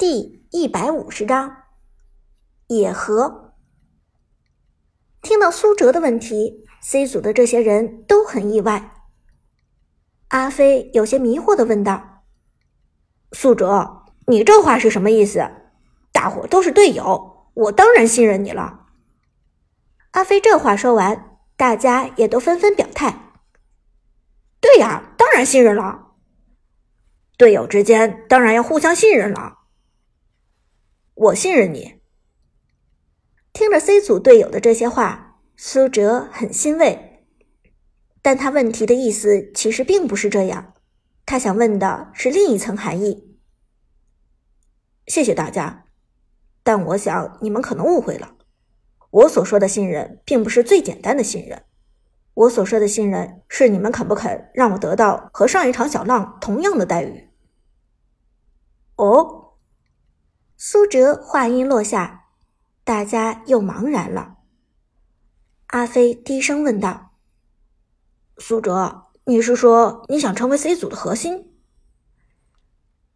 第一百五十章野合。听到苏哲的问题，C 组的这些人都很意外。阿飞有些迷惑的问道：“苏哲，你这话是什么意思？大伙都是队友，我当然信任你了。”阿飞这话说完，大家也都纷纷表态：“对呀，当然信任了。队友之间当然要互相信任了。”我信任你。听着 C 组队友的这些话，苏哲很欣慰，但他问题的意思其实并不是这样，他想问的是另一层含义。谢谢大家，但我想你们可能误会了，我所说的信任并不是最简单的信任，我所说的信任是你们肯不肯让我得到和上一场小浪同样的待遇。哦。苏哲话音落下，大家又茫然了。阿飞低声问道：“苏哲，你是说你想成为 C 组的核心？”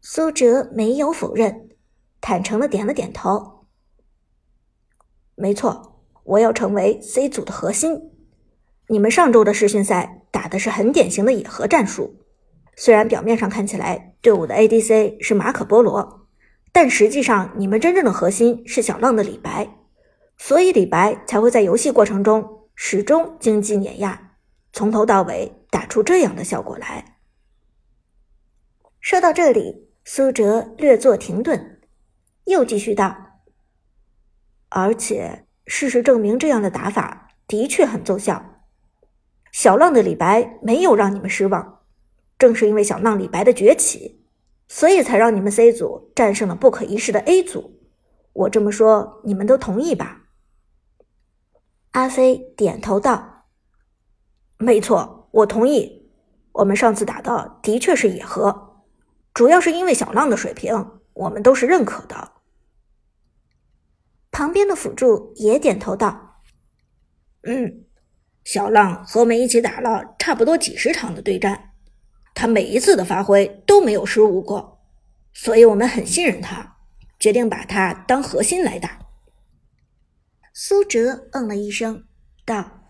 苏哲没有否认，坦诚的点了点头：“没错，我要成为 C 组的核心。你们上周的试训赛打的是很典型的野核战术，虽然表面上看起来队伍的 ADC 是马可波罗。”但实际上，你们真正的核心是小浪的李白，所以李白才会在游戏过程中始终经济碾压，从头到尾打出这样的效果来。说到这里，苏哲略作停顿，又继续道：“而且事实证明，这样的打法的确很奏效。小浪的李白没有让你们失望，正是因为小浪李白的崛起。”所以才让你们 C 组战胜了不可一世的 A 组，我这么说你们都同意吧？阿飞点头道：“没错，我同意。我们上次打的的确是野核，主要是因为小浪的水平，我们都是认可的。”旁边的辅助也点头道：“嗯，小浪和我们一起打了差不多几十场的对战。”他每一次的发挥都没有失误过，所以我们很信任他，决定把他当核心来打。苏哲嗯了一声，道：“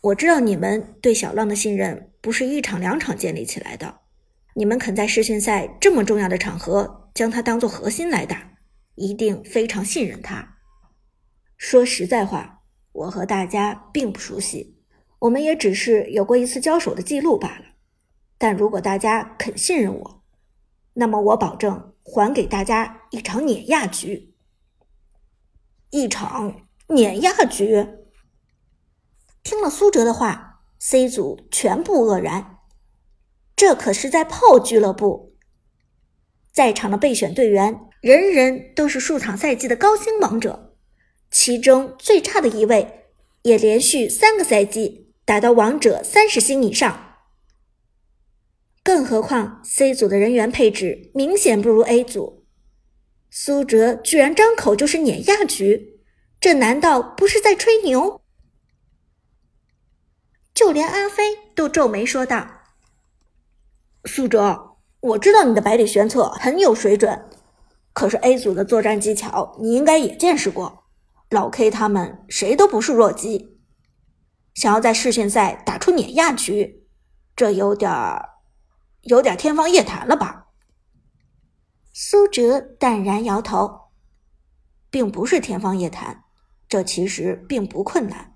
我知道你们对小浪的信任不是一场两场建立起来的，你们肯在世训赛这么重要的场合将他当做核心来打，一定非常信任他。说实在话，我和大家并不熟悉，我们也只是有过一次交手的记录罢了。”但如果大家肯信任我，那么我保证还给大家一场碾压局。一场碾压局。听了苏哲的话，C 组全部愕然。这可是在炮俱乐部，在场的备选队员人人都是数场赛季的高星王者，其中最差的一位也连续三个赛季达到王者三十星以上。更何况 C 组的人员配置明显不如 A 组，苏哲居然张口就是碾压局，这难道不是在吹牛？就连阿飞都皱眉说道：“苏哲，我知道你的百里玄策很有水准，可是 A 组的作战技巧你应该也见识过，老 K 他们谁都不是弱鸡，想要在世训赛打出碾压局，这有点儿……”有点天方夜谭了吧？苏哲淡然摇头，并不是天方夜谭，这其实并不困难。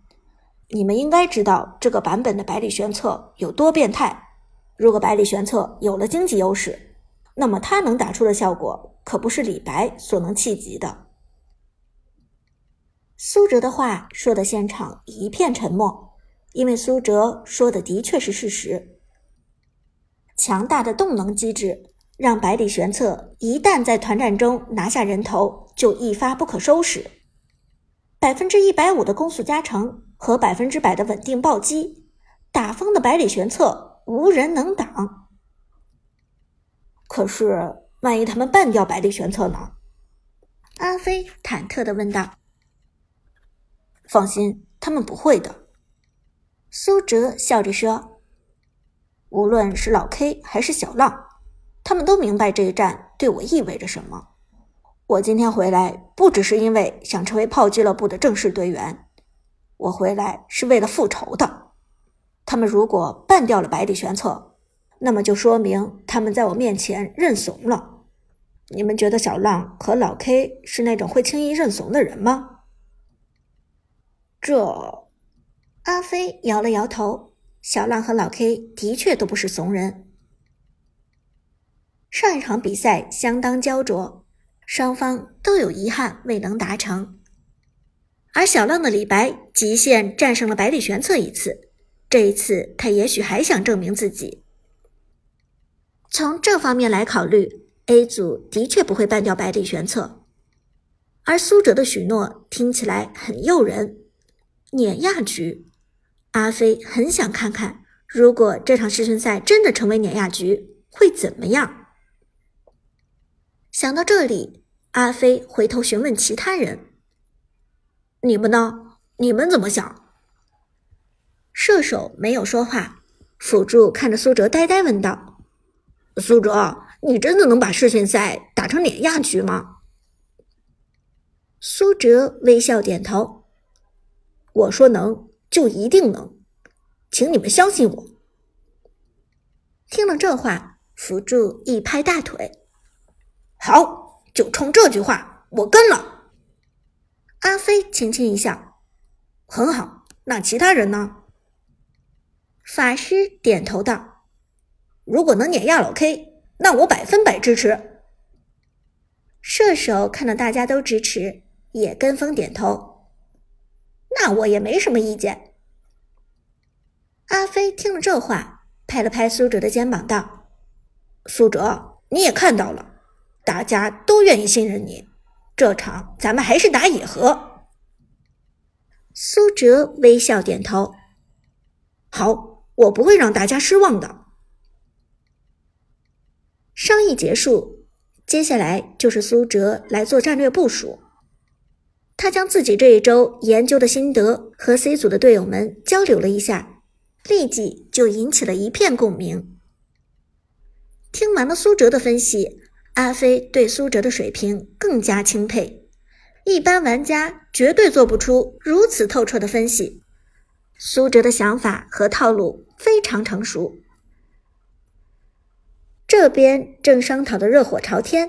你们应该知道这个版本的百里玄策有多变态。如果百里玄策有了经济优势，那么他能打出的效果可不是李白所能企及的。苏哲的话说的现场一片沉默，因为苏哲说的的确是事实。强大的动能机制让百里玄策一旦在团战中拿下人头，就一发不可收拾。百分之一百五的攻速加成和百分之百的稳定暴击，打疯的百里玄策无人能挡。可是，万一他们半掉百里玄策呢？阿飞忐忑的问道。放心，他们不会的。苏哲笑着说。无论是老 K 还是小浪，他们都明白这一战对我意味着什么。我今天回来不只是因为想成为炮俱乐部的正式队员，我回来是为了复仇的。他们如果办掉了百里玄策，那么就说明他们在我面前认怂了。你们觉得小浪和老 K 是那种会轻易认怂的人吗？这，阿飞摇了摇头。小浪和老 K 的确都不是怂人。上一场比赛相当焦灼，双方都有遗憾未能达成。而小浪的李白极限战胜了百里玄策一次，这一次他也许还想证明自己。从这方面来考虑，A 组的确不会办掉百里玄策。而苏哲的许诺听起来很诱人，碾压局，阿飞很想看看，如果这场世训赛真的成为碾压局，会怎么样。想到这里，阿飞回头询问其他人：“你们呢？你们怎么想？”射手没有说话，辅助看着苏哲，呆呆问道：“苏哲，你真的能把世训赛打成碾压局吗？”苏哲微笑点头：“我说能，就一定能，请你们相信我。”听了这话，辅助一拍大腿。好，就冲这句话，我跟了。阿飞轻轻一笑，很好。那其他人呢？法师点头道：“如果能碾压老 K，那我百分百支持。”射手看到大家都支持，也跟风点头。那我也没什么意见。阿飞听了这话，拍了拍苏哲的肩膀，道：“苏哲，你也看到了。”大家都愿意信任你，这场咱们还是打野河。苏哲微笑点头，好，我不会让大家失望的。商议结束，接下来就是苏哲来做战略部署。他将自己这一周研究的心得和 C 组的队友们交流了一下，立即就引起了一片共鸣。听完了苏哲的分析。阿飞对苏哲的水平更加钦佩，一般玩家绝对做不出如此透彻的分析。苏哲的想法和套路非常成熟。这边正商讨的热火朝天，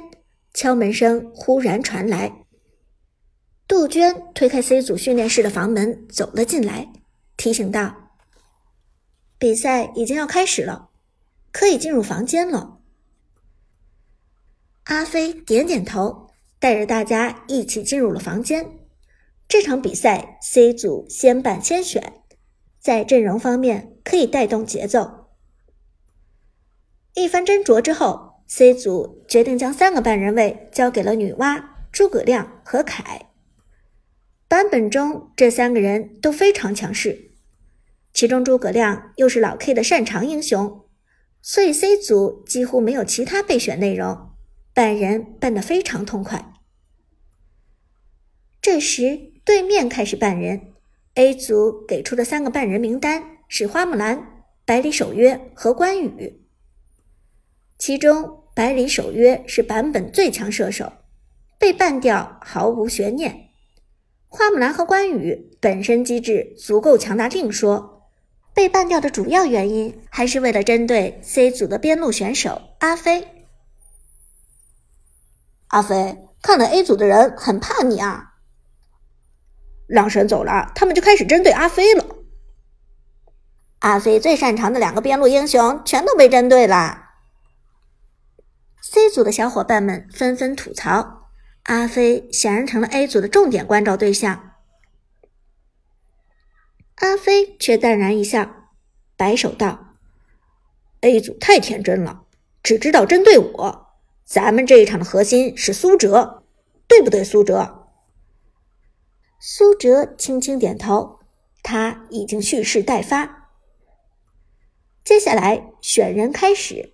敲门声忽然传来。杜鹃推开 C 组训练室的房门走了进来，提醒道：“比赛已经要开始了，可以进入房间了。”阿飞点点头，带着大家一起进入了房间。这场比赛 C 组先办先选，在阵容方面可以带动节奏。一番斟酌之后，C 组决定将三个半人位交给了女娲、诸葛亮和凯。版本中这三个人都非常强势，其中诸葛亮又是老 K 的擅长英雄，所以 C 组几乎没有其他备选内容。半人扮得非常痛快。这时，对面开始扮人。A 组给出的三个扮人名单是花木兰、百里守约和关羽。其中，百里守约是版本最强射手，被办掉毫无悬念。花木兰和关羽本身机制足够强大另说，被办掉的主要原因还是为了针对 C 组的边路选手阿飞。阿飞，看来 A 组的人很怕你啊！浪神走了，他们就开始针对阿飞了。阿飞最擅长的两个边路英雄全都被针对了。C 组的小伙伴们纷纷吐槽，阿飞显然成了 A 组的重点关照对象。阿飞却淡然一笑，摆手道：“A 组太天真了，只知道针对我。”咱们这一场的核心是苏哲，对不对？苏哲。苏哲轻轻点头，他已经蓄势待发。接下来选人开始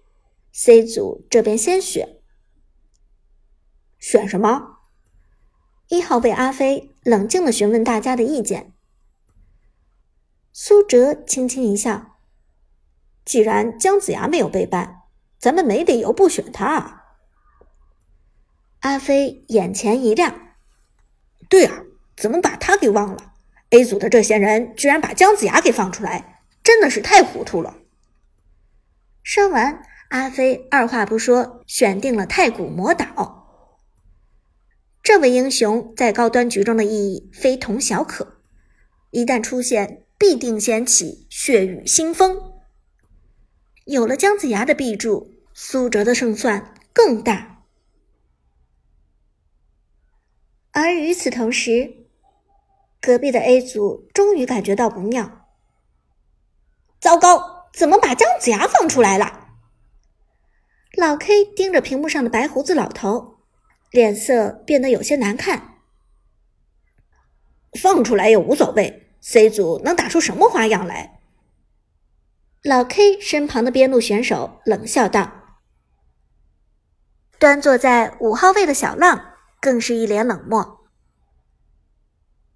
，C 组这边先选，选什么？一号位阿飞冷静的询问大家的意见。苏哲轻轻一笑：“既然姜子牙没有被办，咱们没理由不选他啊。”阿飞眼前一亮，对啊，怎么把他给忘了？A 组的这些人居然把姜子牙给放出来，真的是太糊涂了。说完，阿飞二话不说，选定了太古魔岛。这位英雄在高端局中的意义非同小可，一旦出现，必定掀起血雨腥风。有了姜子牙的臂助，苏哲的胜算更大。而与此同时，隔壁的 A 组终于感觉到不妙。糟糕，怎么把姜子牙放出来了？老 K 盯着屏幕上的白胡子老头，脸色变得有些难看。放出来也无所谓，C 组能打出什么花样来？老 K 身旁的边路选手冷笑道：“端坐在五号位的小浪更是一脸冷漠。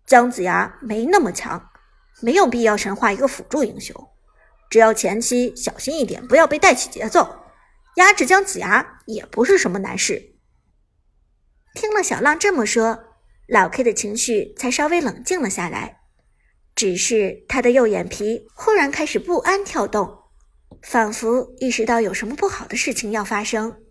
姜子牙没那么强，没有必要神化一个辅助英雄。只要前期小心一点，不要被带起节奏，压制姜子牙也不是什么难事。”听了小浪这么说，老 K 的情绪才稍微冷静了下来。只是他的右眼皮忽然开始不安跳动，仿佛意识到有什么不好的事情要发生。